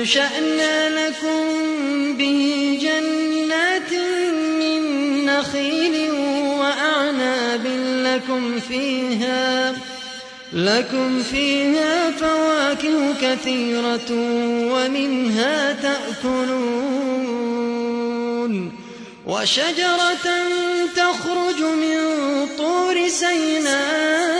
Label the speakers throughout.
Speaker 1: فأنشأنا لكم به جنات من نخيل وأعناب لكم فيها لكم فيها فواكه كثيرة ومنها تأكلون وشجرة تخرج من طور سيناء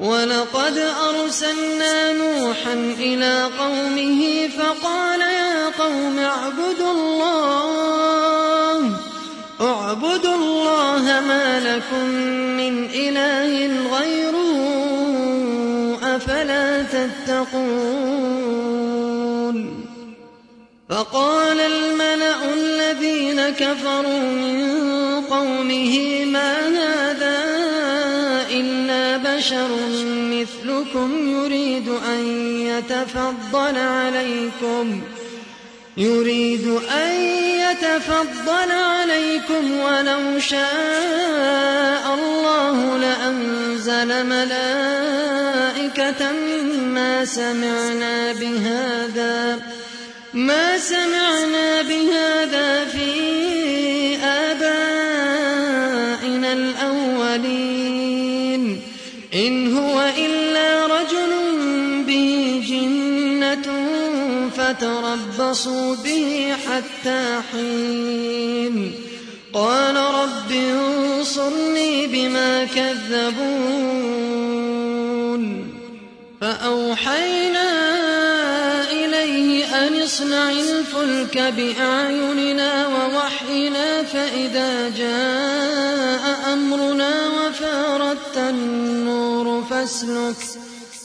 Speaker 1: ولقد أرسلنا نوحا إلى قومه فقال يا قوم اعبدوا الله. اعبدوا الله ما لكم من إله غيره أفلا تتقون. فقال الملأ الذين كفروا من قومه ما هذا بشر مثلكم يريد أن يتفضل عليكم. يريد أن يتفضل عليكم ولو شاء الله لأنزل ملائكة ما سمعنا بهذا ما سمعنا بهذا في فتربصوا به حتى حين. قال رب انصرني بما كذبون. فأوحينا إليه أن اصنع الفلك بأعيننا ووحينا فإذا جاء أمرنا وفارت النور فاسلك.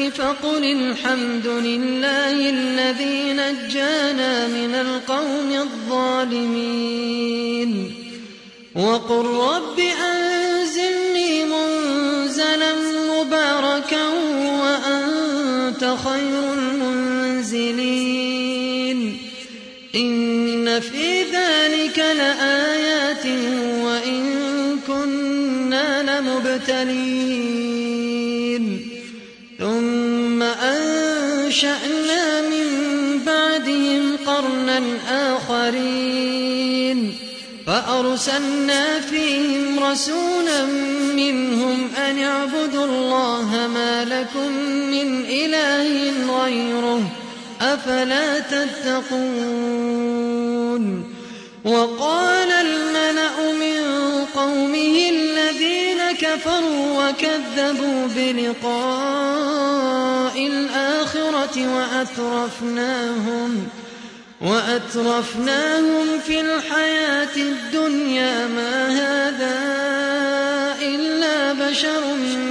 Speaker 1: الفلك فقل الحمد لله الذي نجانا من القوم الظالمين. وقل رب أنزلني منزلا مباركا وأنت خير أنشأنا من بعدهم قرنا آخرين فأرسلنا فيهم رسولا منهم أن اعبدوا الله ما لكم من إله غيره أفلا تتقون وقال الملأ من قومه كفروا وكذبوا بلقاء الآخرة وأترفناهم وأترفناهم في الحياة الدنيا. ما هذا إلا بشر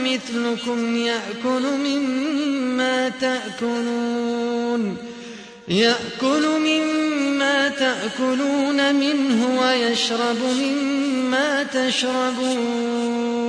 Speaker 1: مثلكم يأكل مما تأكلون يأكل مما تأكلون منه ويشرب مما تشربون.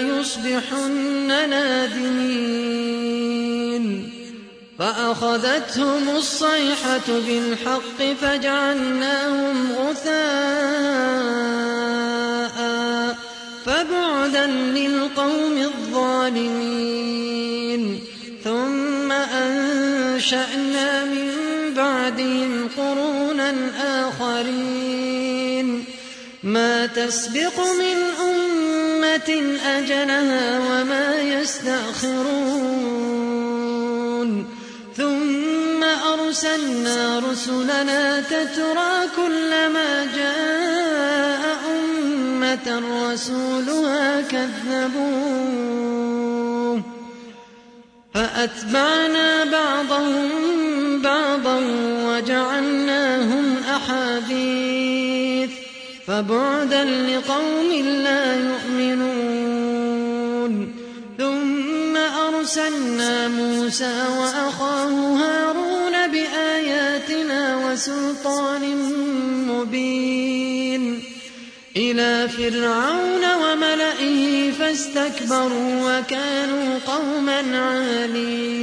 Speaker 1: ليصبحن نادمين. فأخذتهم الصيحة بالحق فجعلناهم غثاء فبعدا للقوم الظالمين. ثم أنشأنا من بعدهم قرونا آخرين. ما تسبق من أمة أجلها وما يستأخرون. ثم أرسلنا رسلنا تترى كلما جاء أمة رسولها كذبوه فأتبعنا بعضهم فبعدا لقوم لا يؤمنون. ثم أرسلنا موسى وأخاه هارون بآياتنا وسلطان مبين. إلى فرعون وملئه فاستكبروا وكانوا قوما عالين.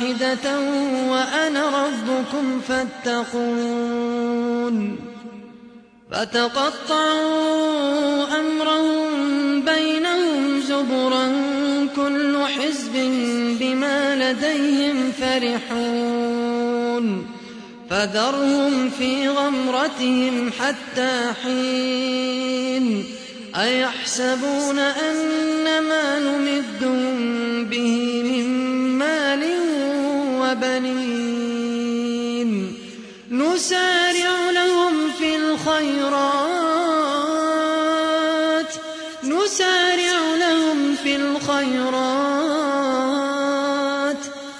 Speaker 1: واحدة وأنا ربكم فاتقون فتقطعوا أمرهم بينهم زبرا كل حزب بما لديهم فرحون فذرهم في غمرتهم حتى حين أيحسبون أن ما نمدهم به نسارع لهم في الخيرات. نسارع لهم في الخيرات.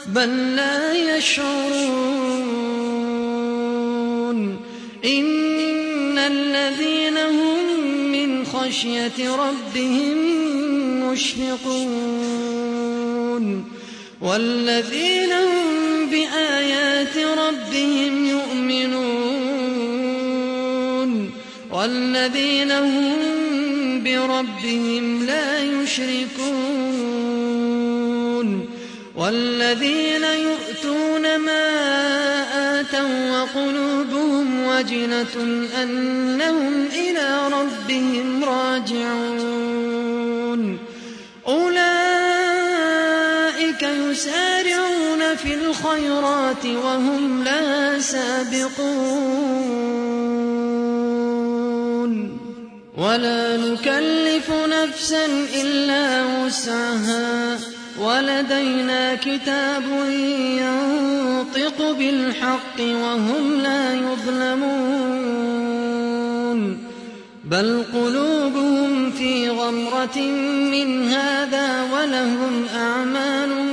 Speaker 1: بل لا يشعرون. إن الذين هم من خشية ربهم مشفقون. والذين هم بآيات ربهم والذين هم بربهم لا يشركون والذين يؤتون ما آتوا وقلوبهم وجنة أنهم إلى ربهم راجعون أولئك يسارعون في الخيرات وهم لها سابقون ولا نكلف نفسا إلا وسعها. ولدينا كتاب ينطق بالحق وهم لا يظلمون. بل قلوبهم في غمرة من هذا ولهم أعمال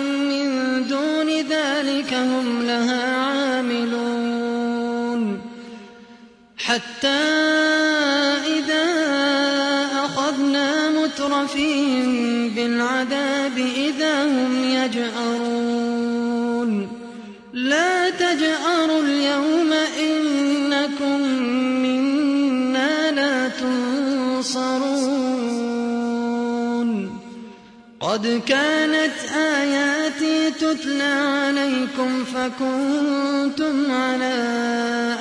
Speaker 1: قد كانت آياتي تتلى عليكم فكنتم على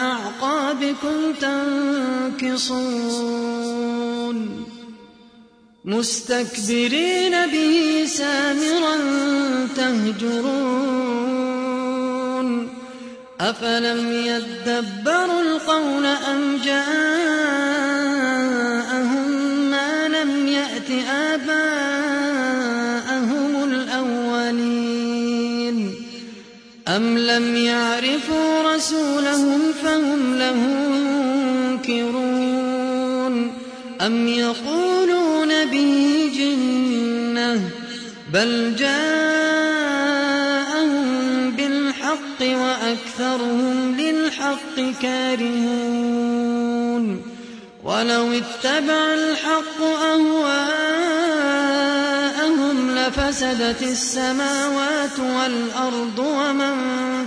Speaker 1: أعقابكم تنكصون. مستكبرين به سامرا تهجرون. أفلم يدبروا القول أم جاءهم لم يعرفوا رسولهم فهم له منكرون أم يقولون به جنة بل جاءهم بالحق وأكثرهم للحق كارهون ولو اتبع الحق أهواءهم لفسدت السماوات والأرض ومن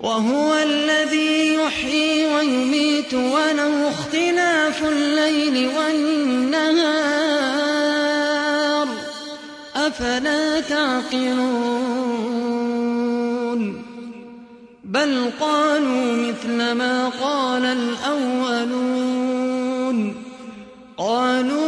Speaker 1: وهو الذي يحيي ويميت وله اختلاف الليل والنهار. أفلا تعقلون؟ بل قالوا مثل ما قال الأولون. قالوا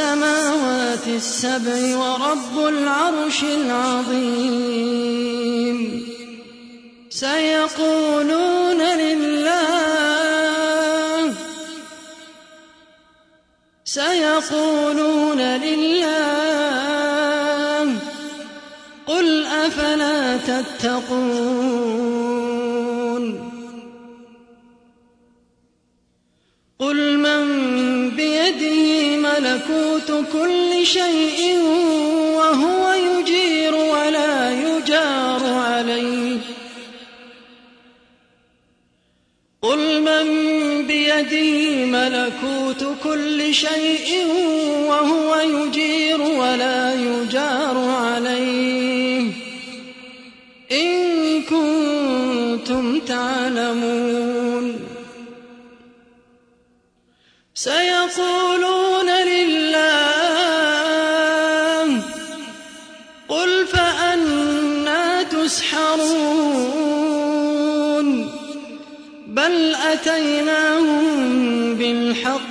Speaker 1: السماوات السبع ورب العرش العظيم. سيقولون لله سيقولون لله قل أفلا تتقون؟ ملكوت كل شيء وهو يجير ولا يجار عليه. قل من بيده ملكوت كل شيء وهو يجير ولا يجار عليه. إن كنتم تعلمون. سيقولون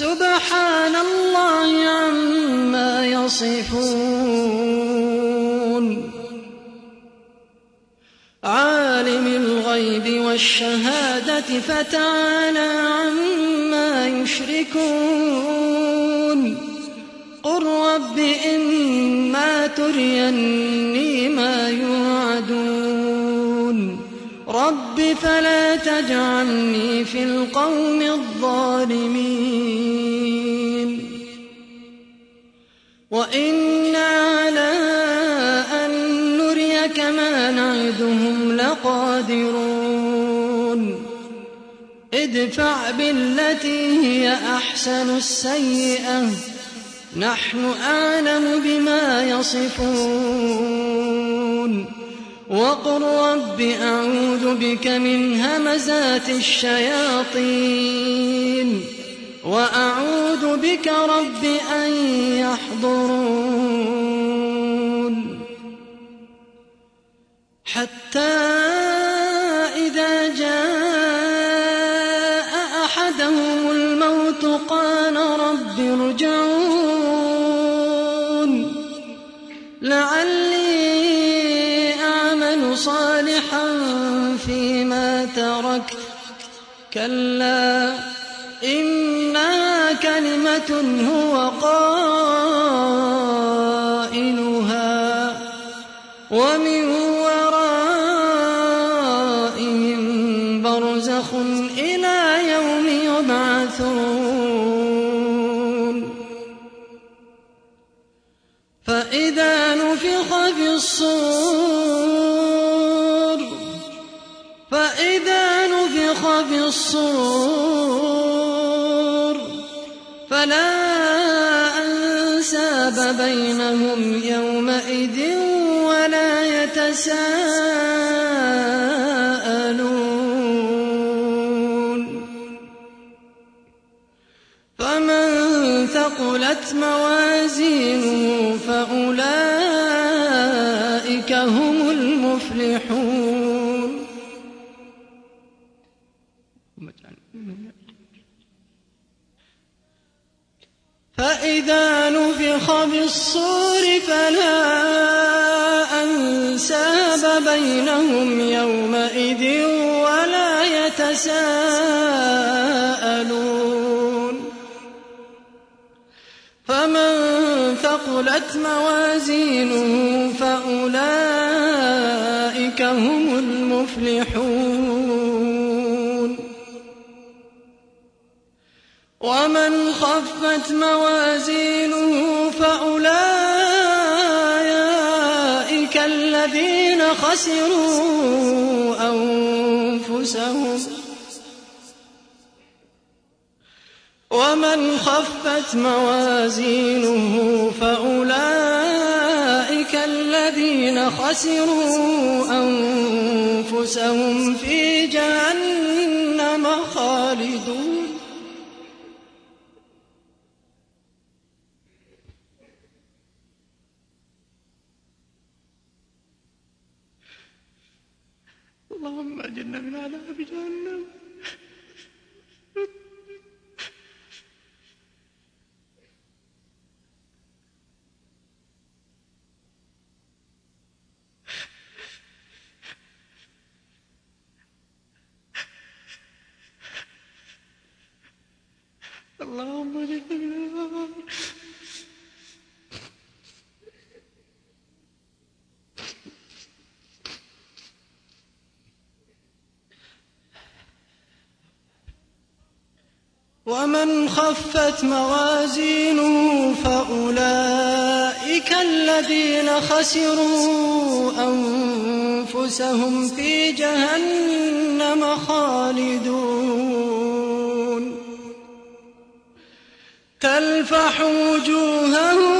Speaker 1: سبحان الله عما يصفون. عالم الغيب والشهادة فتعالى عما يشركون. قل رب إما تريني ما يوعدون رب فلا تجعلني في القوم الظالمين. وإنا على أن نريك ما نعدهم لقادرون. ادفع بالتي هي أحسن السيئة. نحن أعلم بما يصفون. وقل رب أعوذ بك من همزات الشياطين وأعوذ بك رب أن يحضرون حتى كلا إنها كلمة هو قائلها فأولئك هم المفلحون. فإذا نفخ بالصور فلا أنساب بينهم يومئذ ولا يتساءلون ثقلت موازينه فأولئك هم المفلحون. ومن خفت موازينه فأولئك الذين خسروا أنفسهم. ومن خفت موازينه فأولئك الذين خسروا أنفسهم في جهنم خالدون. اللهم أجرنا من عذاب جهنم. اللهم ومن خفت موازينه فأولئك الذين خسروا أنفسهم في جهنم خالدون. تلفح وجوههم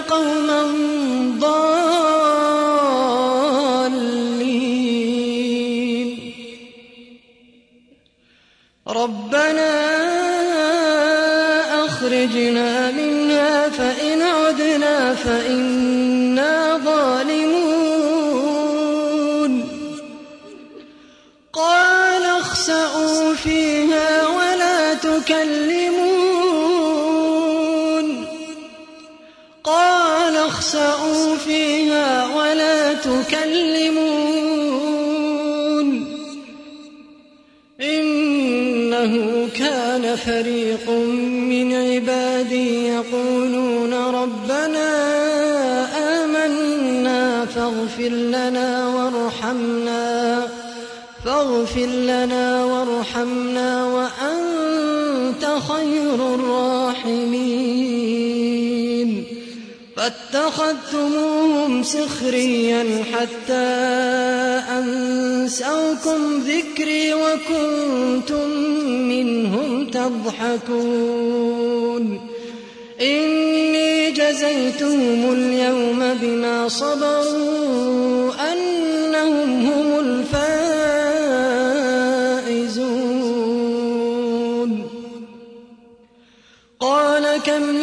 Speaker 1: قوما ضالين. ربنا أخرجنا منها فإن عدنا فإنا ظالمون. قال اخسأوا فيها ولا تكلمون. تخسؤوا فيها ولا تكلموا سخريا حتى أنسوكم ذكري وكنتم منهم تضحكون. إني جزيتهم اليوم بما صبروا أنهم هم الفائزون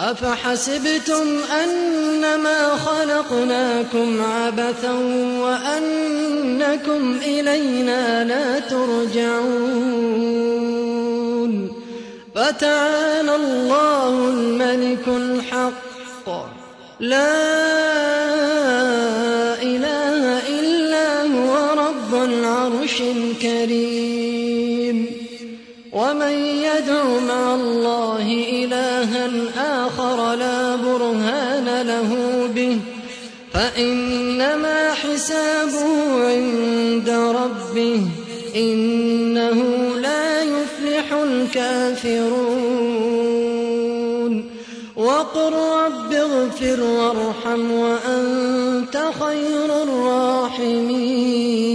Speaker 1: أفحسبتم أنما خلقناكم عبثا وأنكم إلينا لا ترجعون فتعالى الله الملك الحق. لا إله إلا هو رب العرش الكريم. ومن يدع مع الله إلها آخر لا برهان له به فإنما حسابه عند ربه إنه لا يفلح الكافرون. وقل رب اغفر وارحم وأنت خير الراحمين.